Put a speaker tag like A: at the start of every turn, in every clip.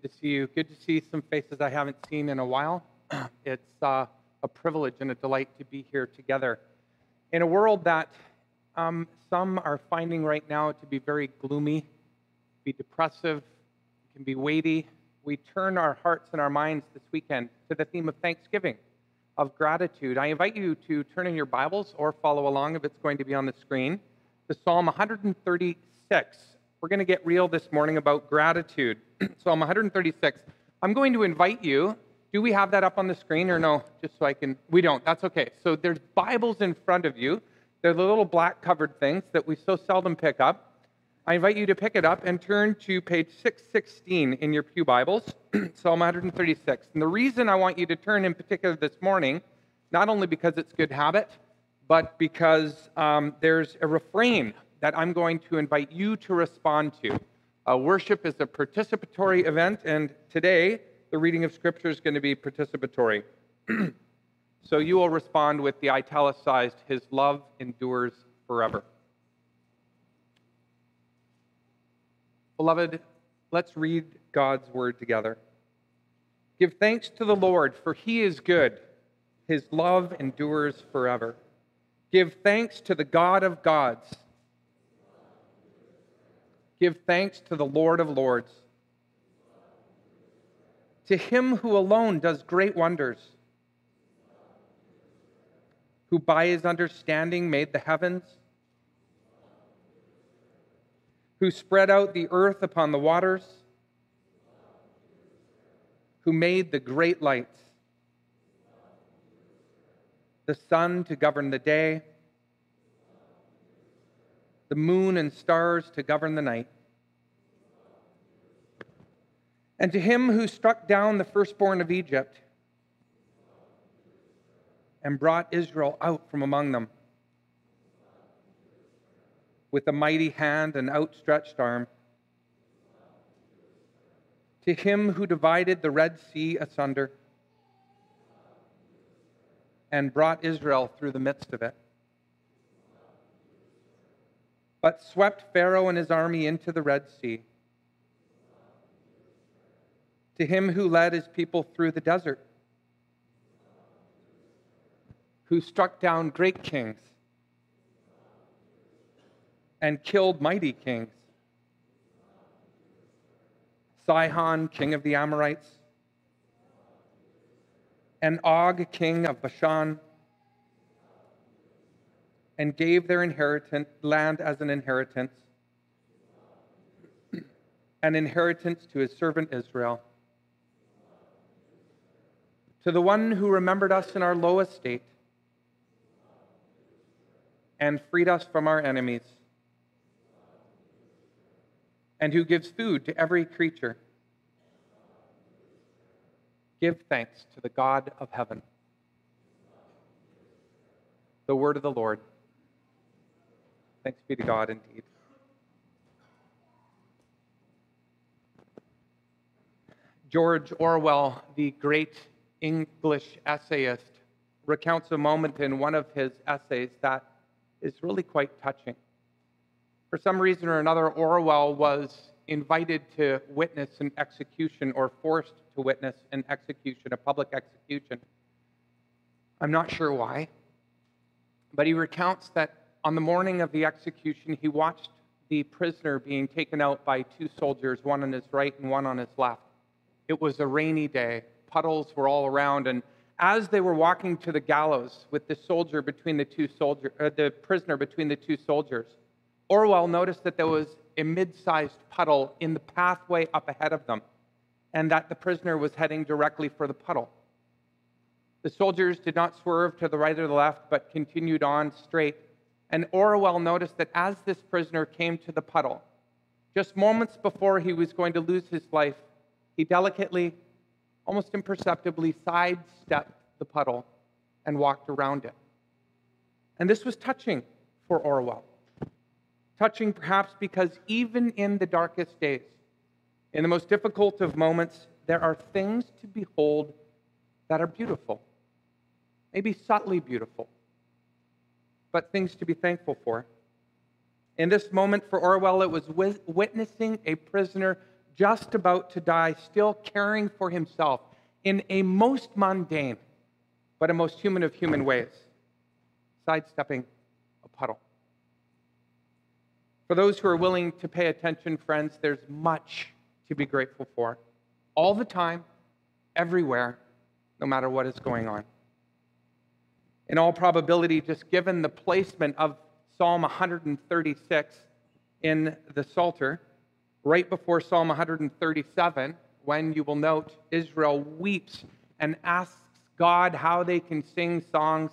A: Good to see you. Good to see some faces I haven't seen in a while. It's uh, a privilege and a delight to be here together. In a world that um, some are finding right now to be very gloomy, be depressive, can be weighty, we turn our hearts and our minds this weekend to the theme of Thanksgiving, of gratitude. I invite you to turn in your Bibles or follow along if it's going to be on the screen to Psalm 136. We're going to get real this morning about gratitude. Psalm 136. I'm going to invite you. Do we have that up on the screen or no? Just so I can. We don't. That's okay. So there's Bibles in front of you. They're the little black covered things that we so seldom pick up. I invite you to pick it up and turn to page 616 in your Pew Bibles, Psalm 136. And the reason I want you to turn in particular this morning, not only because it's good habit, but because um, there's a refrain that I'm going to invite you to respond to. Uh, worship is a participatory event, and today the reading of Scripture is going to be participatory. so you will respond with the italicized, His love endures forever. Beloved, let's read God's word together. Give thanks to the Lord, for he is good. His love endures forever. Give thanks to the God of gods. Give thanks to the Lord of Lords. To him who alone does great wonders, who by his understanding made the heavens, who spread out the earth upon the waters, who made the great lights, the sun to govern the day the moon and stars to govern the night. And to him who struck down the firstborn of Egypt and brought Israel out from among them with a mighty hand and outstretched arm. To him who divided the Red Sea asunder and brought Israel through the midst of it but swept Pharaoh and his army into the Red Sea. To him who led his people through the desert, who struck down great kings and killed mighty kings. Sihon, king of the Amorites, and Og, king of Bashan and gave their inheritance land as an inheritance, an inheritance to his servant Israel. To the one who remembered us in our low estate and freed us from our enemies, and who gives food to every creature. Give thanks to the God of heaven. The word of the Lord. Thanks be to God indeed. George Orwell, the great English essayist, recounts a moment in one of his essays that is really quite touching. For some reason or another, Orwell was invited to witness an execution or forced to witness an execution, a public execution. I'm not sure why, but he recounts that on the morning of the execution, he watched the prisoner being taken out by two soldiers, one on his right and one on his left. It was a rainy day. Puddles were all around, and as they were walking to the gallows with the soldier between the two soldier, uh, the prisoner between the two soldiers, Orwell noticed that there was a mid-sized puddle in the pathway up ahead of them, and that the prisoner was heading directly for the puddle. The soldiers did not swerve to the right or the left, but continued on straight and Orwell noticed that as this prisoner came to the puddle, just moments before he was going to lose his life, he delicately, almost imperceptibly, sidestepped the puddle and walked around it. And this was touching for Orwell. Touching perhaps because even in the darkest days, in the most difficult of moments, there are things to behold that are beautiful, maybe subtly beautiful but things to be thankful for. In this moment for Orwell, it was witnessing a prisoner just about to die, still caring for himself in a most mundane, but a most human of human ways, sidestepping a puddle. For those who are willing to pay attention, friends, there's much to be grateful for. All the time, everywhere, no matter what is going on. In all probability, just given the placement of Psalm 136 in the Psalter, right before Psalm 137, when you will note Israel weeps and asks God how they can sing songs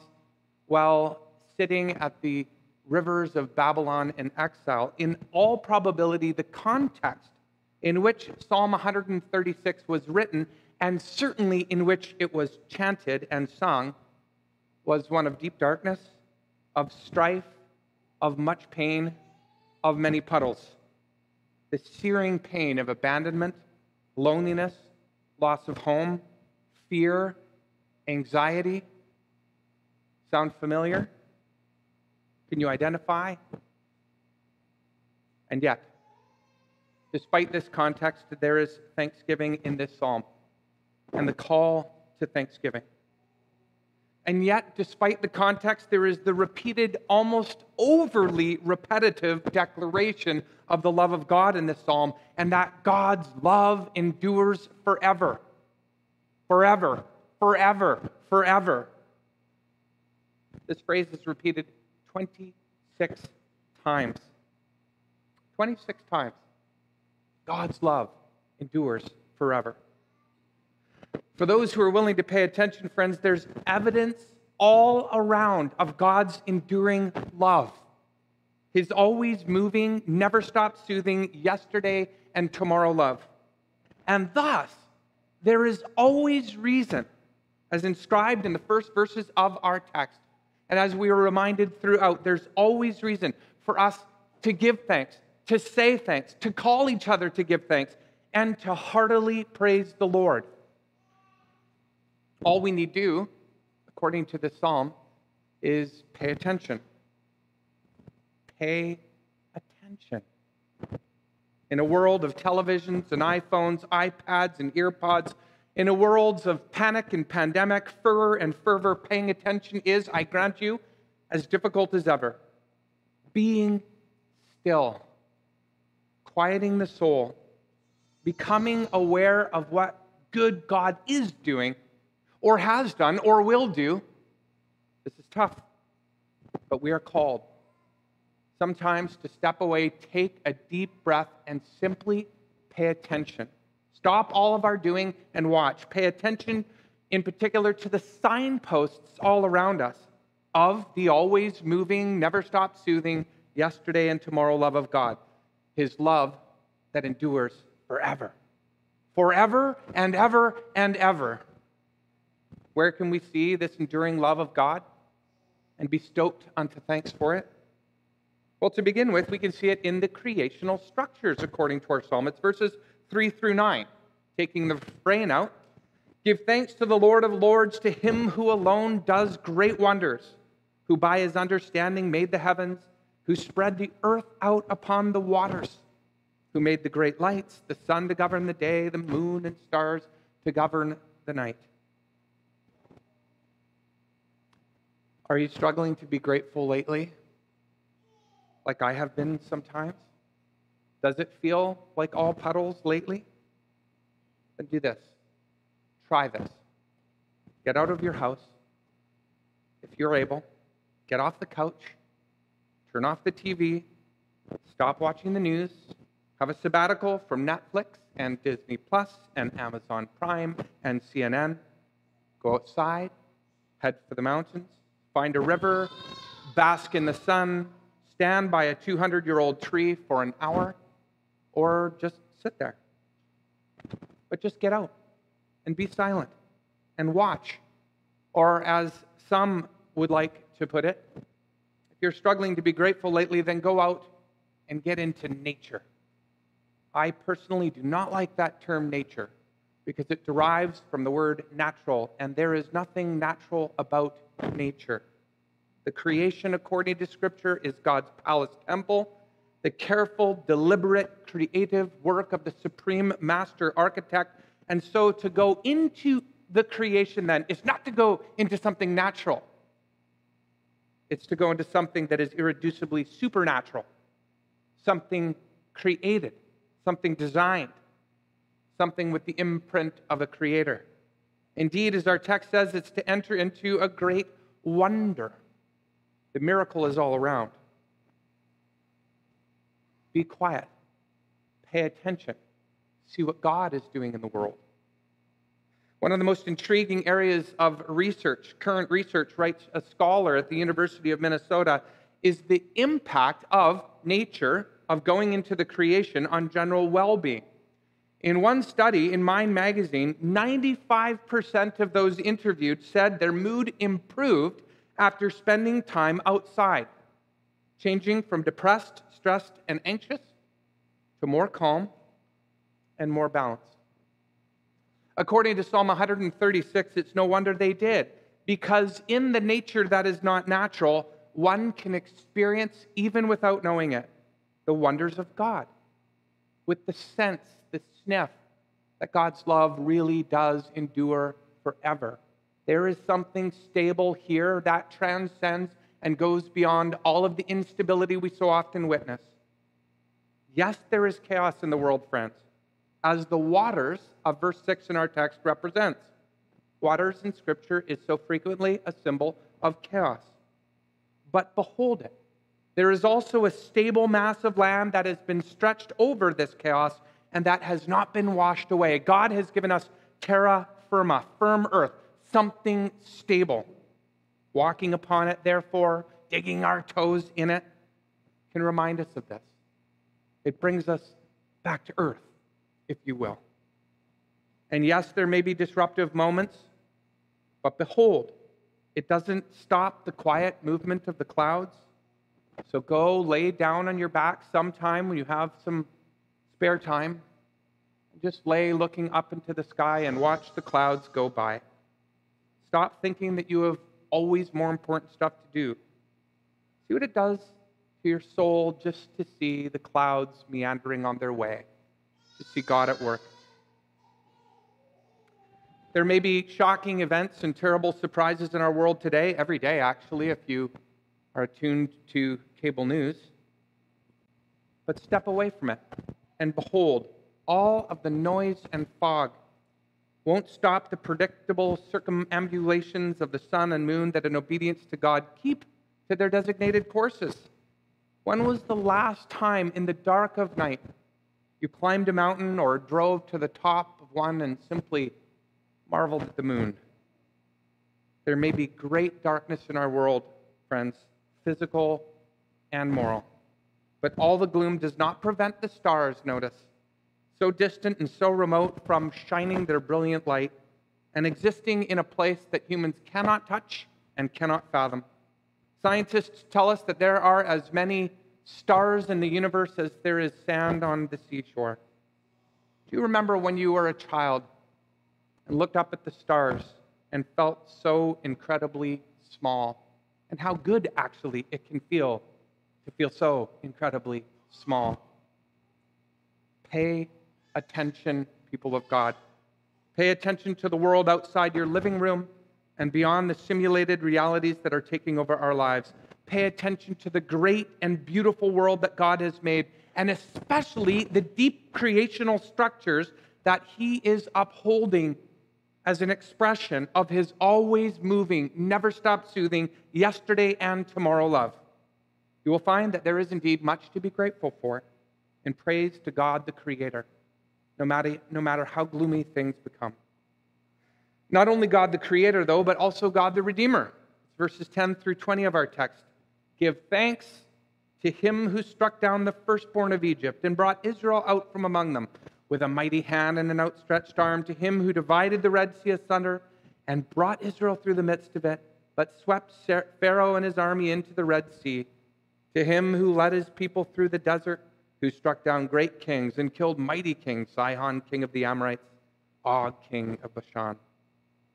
A: while sitting at the rivers of Babylon in exile. In all probability, the context in which Psalm 136 was written, and certainly in which it was chanted and sung, was one of deep darkness, of strife, of much pain, of many puddles. The searing pain of abandonment, loneliness, loss of home, fear, anxiety. Sound familiar? Can you identify? And yet, despite this context, there is thanksgiving in this psalm and the call to thanksgiving. And yet, despite the context, there is the repeated, almost overly repetitive declaration of the love of God in this psalm, and that God's love endures forever. Forever, forever, forever. This phrase is repeated 26 times. 26 times. God's love endures forever. For those who are willing to pay attention, friends, there's evidence all around of God's enduring love. His always moving, never stop soothing, yesterday and tomorrow love. And thus, there is always reason, as inscribed in the first verses of our text, and as we are reminded throughout, there's always reason for us to give thanks, to say thanks, to call each other to give thanks, and to heartily praise the Lord. All we need to do, according to the psalm, is pay attention. Pay attention. In a world of televisions and iPhones, iPads and AirPods, in a world of panic and pandemic, furor and fervor, paying attention is, I grant you, as difficult as ever. Being still, quieting the soul, becoming aware of what good God is doing or has done or will do. This is tough, but we are called sometimes to step away, take a deep breath, and simply pay attention. Stop all of our doing and watch. Pay attention in particular to the signposts all around us of the always moving, never stop soothing, yesterday and tomorrow love of God, His love that endures forever. Forever and ever and ever. Where can we see this enduring love of God and be stoked unto thanks for it? Well, to begin with, we can see it in the creational structures according to our psalm. It's verses 3 through 9. Taking the refrain out, give thanks to the Lord of Lords, to him who alone does great wonders, who by his understanding made the heavens, who spread the earth out upon the waters, who made the great lights, the sun to govern the day, the moon and stars to govern the night. Are you struggling to be grateful lately? Like I have been sometimes? Does it feel like all puddles lately? Then do this. Try this. Get out of your house. If you're able, get off the couch, turn off the TV, stop watching the news, have a sabbatical from Netflix and Disney Plus and Amazon Prime and CNN. Go outside, head for the mountains, find a river, bask in the sun, stand by a 200 year old tree for an hour, or just sit there. But just get out and be silent and watch. Or, as some would like to put it, if you're struggling to be grateful lately, then go out and get into nature. I personally do not like that term nature because it derives from the word natural, and there is nothing natural about nature. The creation, according to Scripture, is God's palace temple, the careful, deliberate, creative work of the supreme master architect. And so to go into the creation then is not to go into something natural, it's to go into something that is irreducibly supernatural, something created, something designed, something with the imprint of a creator. Indeed, as our text says, it's to enter into a great wonder. The miracle is all around. Be quiet, pay attention, see what God is doing in the world. One of the most intriguing areas of research, current research, writes a scholar at the University of Minnesota, is the impact of nature, of going into the creation on general well being. In one study in Mind magazine, 95% of those interviewed said their mood improved after spending time outside, changing from depressed, stressed, and anxious to more calm and more balanced. According to Psalm 136, it's no wonder they did, because in the nature that is not natural, one can experience, even without knowing it, the wonders of God with the sense, sniff that God's love really does endure forever. There is something stable here that transcends and goes beyond all of the instability we so often witness. Yes, there is chaos in the world, friends as the waters of verse 6 in our text represents. Waters in Scripture is so frequently a symbol of chaos. But behold it. There is also a stable mass of land that has been stretched over this chaos and that has not been washed away. God has given us terra firma, firm earth, something stable. Walking upon it, therefore, digging our toes in it, can remind us of this. It brings us back to earth if you will. And yes, there may be disruptive moments, but behold, it doesn't stop the quiet movement of the clouds. So go lay down on your back sometime when you have some spare time. Just lay looking up into the sky and watch the clouds go by. Stop thinking that you have always more important stuff to do. See what it does to your soul just to see the clouds meandering on their way to see God at work. There may be shocking events and terrible surprises in our world today, every day, actually, if you are attuned to cable news. But step away from it and behold, all of the noise and fog won't stop the predictable circumambulations of the sun and moon that, in obedience to God, keep to their designated courses. When was the last time in the dark of night you climbed a mountain or drove to the top of one and simply marveled at the moon. There may be great darkness in our world, friends, physical and moral. But all the gloom does not prevent the stars, notice, so distant and so remote from shining their brilliant light and existing in a place that humans cannot touch and cannot fathom. Scientists tell us that there are as many stars in the universe as there is sand on the seashore. Do you remember when you were a child and looked up at the stars and felt so incredibly small? And how good, actually, it can feel to feel so incredibly small. Pay attention, people of God. Pay attention to the world outside your living room and beyond the simulated realities that are taking over our lives pay attention to the great and beautiful world that God has made, and especially the deep creational structures that He is upholding as an expression of His always moving, never stop soothing, yesterday and tomorrow love. You will find that there is indeed much to be grateful for and praise to God the Creator, no matter, no matter how gloomy things become. Not only God the Creator, though, but also God the Redeemer. Verses 10 through 20 of our text. Give thanks to him who struck down the firstborn of Egypt and brought Israel out from among them with a mighty hand and an outstretched arm, to him who divided the Red Sea asunder and brought Israel through the midst of it, but swept Pharaoh and his army into the Red Sea, to him who led his people through the desert, who struck down great kings and killed mighty kings, Sihon, king of the Amorites, Og, king of Bashan.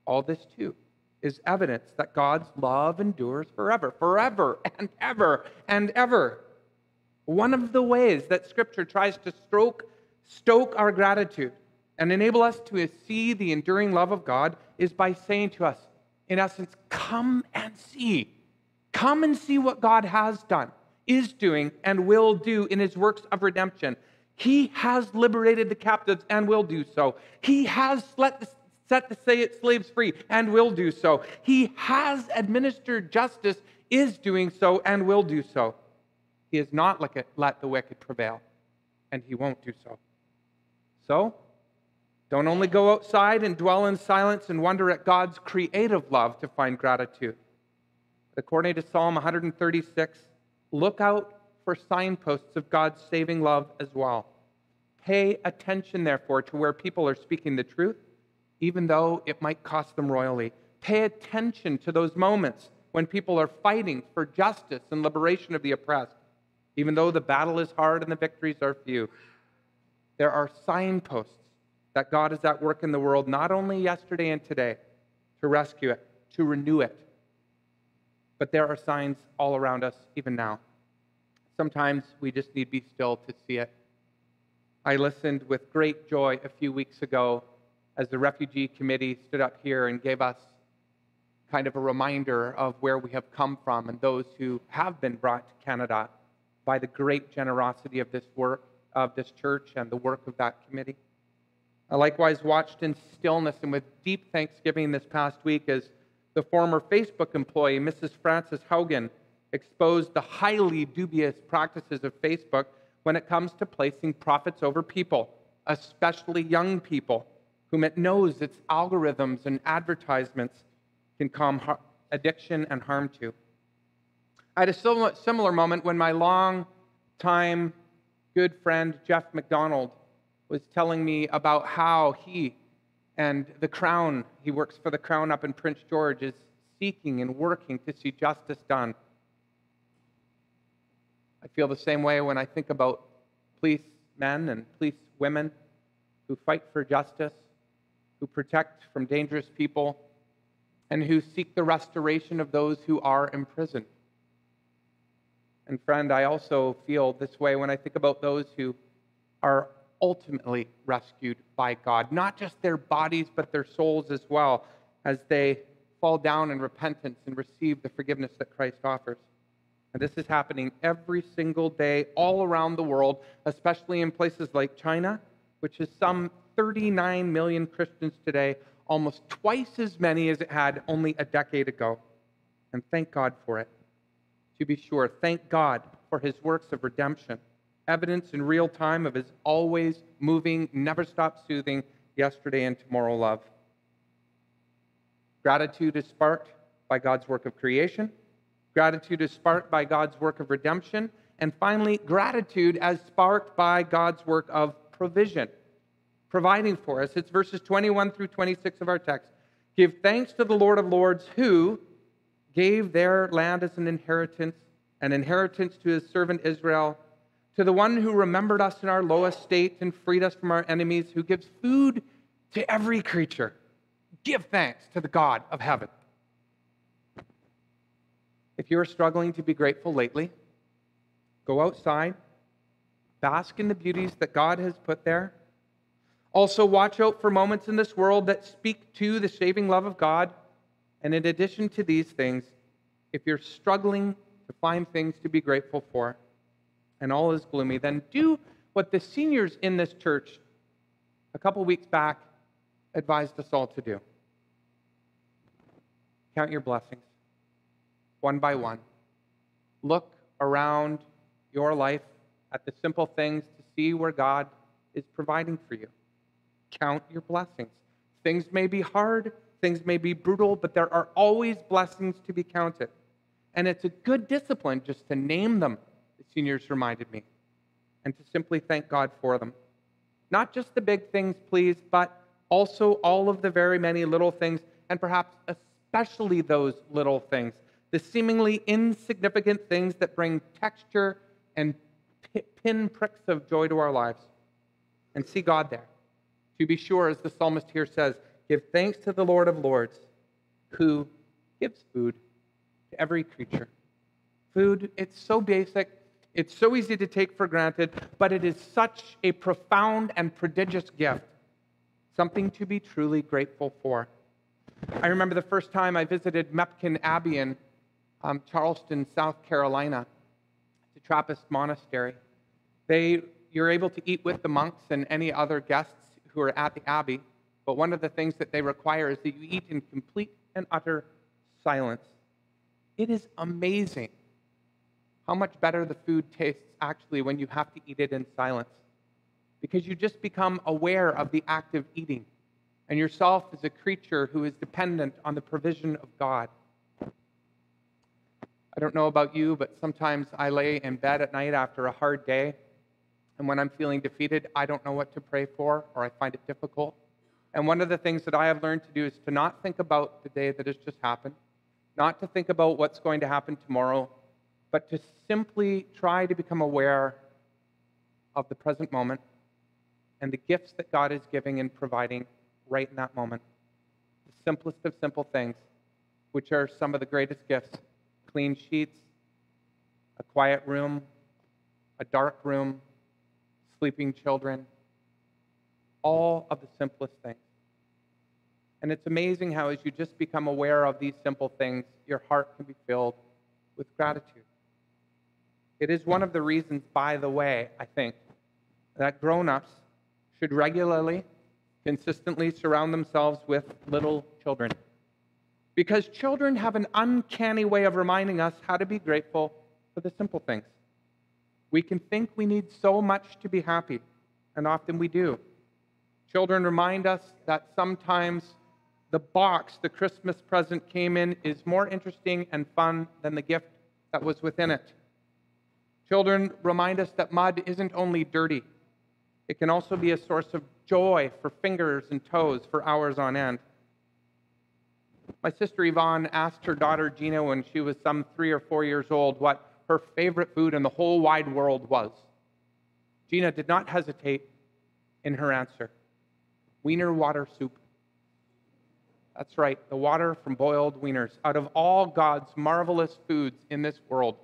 A: All this too is evidence that God's love endures forever, forever and ever and ever. One of the ways that Scripture tries to stroke, stoke our gratitude and enable us to see the enduring love of God is by saying to us, in essence, come and see. Come and see what God has done, is doing, and will do in his works of redemption. He has liberated the captives and will do so. He has let the, set the slaves free and will do so. He has administered justice, is doing so, and will do so. He has not let the wicked prevail, and he won't do so. So, don't only go outside and dwell in silence and wonder at God's creative love to find gratitude. According to Psalm 136, look out for signposts of God's saving love as well. Pay attention, therefore, to where people are speaking the truth, even though it might cost them royally. Pay attention to those moments when people are fighting for justice and liberation of the oppressed, even though the battle is hard and the victories are few. There are signposts that God is at work in the world, not only yesterday and today, to rescue it, to renew it, but there are signs all around us even now. Sometimes we just need to be still to see it. I listened with great joy a few weeks ago as the refugee committee stood up here and gave us kind of a reminder of where we have come from and those who have been brought to Canada by the great generosity of this work, of this church, and the work of that committee. I likewise watched in stillness and with deep thanksgiving this past week as the former Facebook employee, Mrs. Frances Haugen, exposed the highly dubious practices of Facebook when it comes to placing profits over people, especially young people, whom it knows its algorithms and advertisements can calm addiction and harm to. I had a similar moment when my long-time good friend Jeff McDonald was telling me about how he and the Crown, he works for the Crown up in Prince George, is seeking and working to see justice done. I feel the same way when I think about police men and police women who fight for justice, who protect from dangerous people, and who seek the restoration of those who are imprisoned. And friend, I also feel this way when I think about those who are ultimately rescued by God, not just their bodies, but their souls as well, as they fall down in repentance and receive the forgiveness that Christ offers. And this is happening every single day all around the world, especially in places like China, which is some 39 million Christians today, almost twice as many as it had only a decade ago. And thank God for it. To be sure, thank God for his works of redemption evidence in real time of his always moving, never stop soothing yesterday and tomorrow love. Gratitude is sparked by God's work of creation. Gratitude is sparked by God's work of redemption. And finally, gratitude as sparked by God's work of provision, providing for us. It's verses 21 through 26 of our text. Give thanks to the Lord of Lords who gave their land as an inheritance, an inheritance to his servant Israel to the one who remembered us in our lowest state and freed us from our enemies, who gives food to every creature. Give thanks to the God of heaven. If you are struggling to be grateful lately, go outside, bask in the beauties that God has put there. Also, watch out for moments in this world that speak to the saving love of God. And in addition to these things, if you're struggling to find things to be grateful for, and all is gloomy, then do what the seniors in this church a couple weeks back advised us all to do. Count your blessings one by one. Look around your life at the simple things to see where God is providing for you. Count your blessings. Things may be hard, things may be brutal, but there are always blessings to be counted. And it's a good discipline just to name them seniors reminded me, and to simply thank God for them. Not just the big things, please, but also all of the very many little things, and perhaps especially those little things, the seemingly insignificant things that bring texture and pin pricks of joy to our lives. And see God there. To be sure, as the psalmist here says, give thanks to the Lord of Lords, who gives food to every creature. Food, it's so basic, It's so easy to take for granted, but it is such a profound and prodigious gift, something to be truly grateful for. I remember the first time I visited Mepkin Abbey in um, Charleston, South Carolina, the Trappist monastery. They, you're able to eat with the monks and any other guests who are at the abbey, but one of the things that they require is that you eat in complete and utter silence. It is amazing how much better the food tastes actually when you have to eat it in silence. Because you just become aware of the act of eating, and yourself as a creature who is dependent on the provision of God. I don't know about you, but sometimes I lay in bed at night after a hard day, and when I'm feeling defeated, I don't know what to pray for, or I find it difficult. And one of the things that I have learned to do is to not think about the day that has just happened, not to think about what's going to happen tomorrow, but to simply try to become aware of the present moment and the gifts that God is giving and providing right in that moment. The simplest of simple things, which are some of the greatest gifts clean sheets, a quiet room, a dark room, sleeping children, all of the simplest things. And it's amazing how, as you just become aware of these simple things, your heart can be filled with gratitude. It is one of the reasons, by the way, I think, that grown ups should regularly, consistently surround themselves with little children. Because children have an uncanny way of reminding us how to be grateful for the simple things. We can think we need so much to be happy, and often we do. Children remind us that sometimes the box the Christmas present came in is more interesting and fun than the gift that was within it. Children remind us that mud isn't only dirty, it can also be a source of joy for fingers and toes for hours on end. My sister Yvonne asked her daughter Gina when she was some three or four years old what her favorite food in the whole wide world was. Gina did not hesitate in her answer wiener water soup. That's right, the water from boiled wieners. Out of all God's marvelous foods in this world,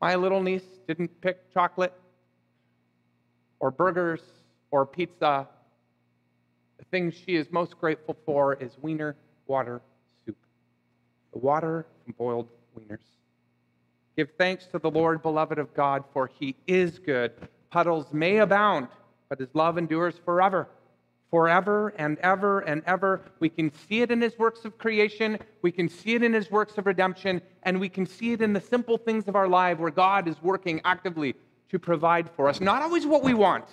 A: my little niece didn't pick chocolate or burgers or pizza. The thing she is most grateful for is wiener water soup, the water from boiled wieners. Give thanks to the Lord, beloved of God, for he is good. Puddles may abound, but his love endures forever forever and ever and ever. We can see it in his works of creation, we can see it in his works of redemption, and we can see it in the simple things of our life where God is working actively to provide for us. Not always what we want,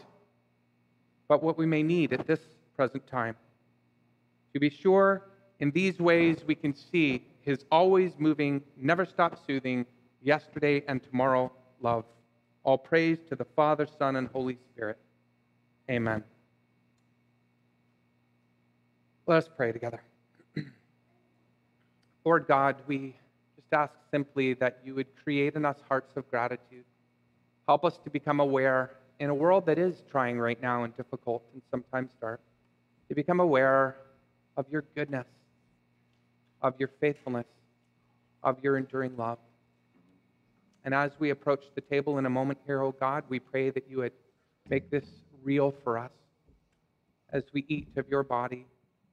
A: but what we may need at this present time. To be sure, in these ways we can see his always moving, never stop soothing, yesterday and tomorrow love. All praise to the Father, Son, and Holy Spirit. Amen. Let us pray together. Lord God, we just ask simply that you would create in us hearts of gratitude. Help us to become aware in a world that is trying right now and difficult and sometimes dark, to become aware of your goodness, of your faithfulness, of your enduring love. And as we approach the table in a moment here, oh God, we pray that you would make this real for us as we eat of your body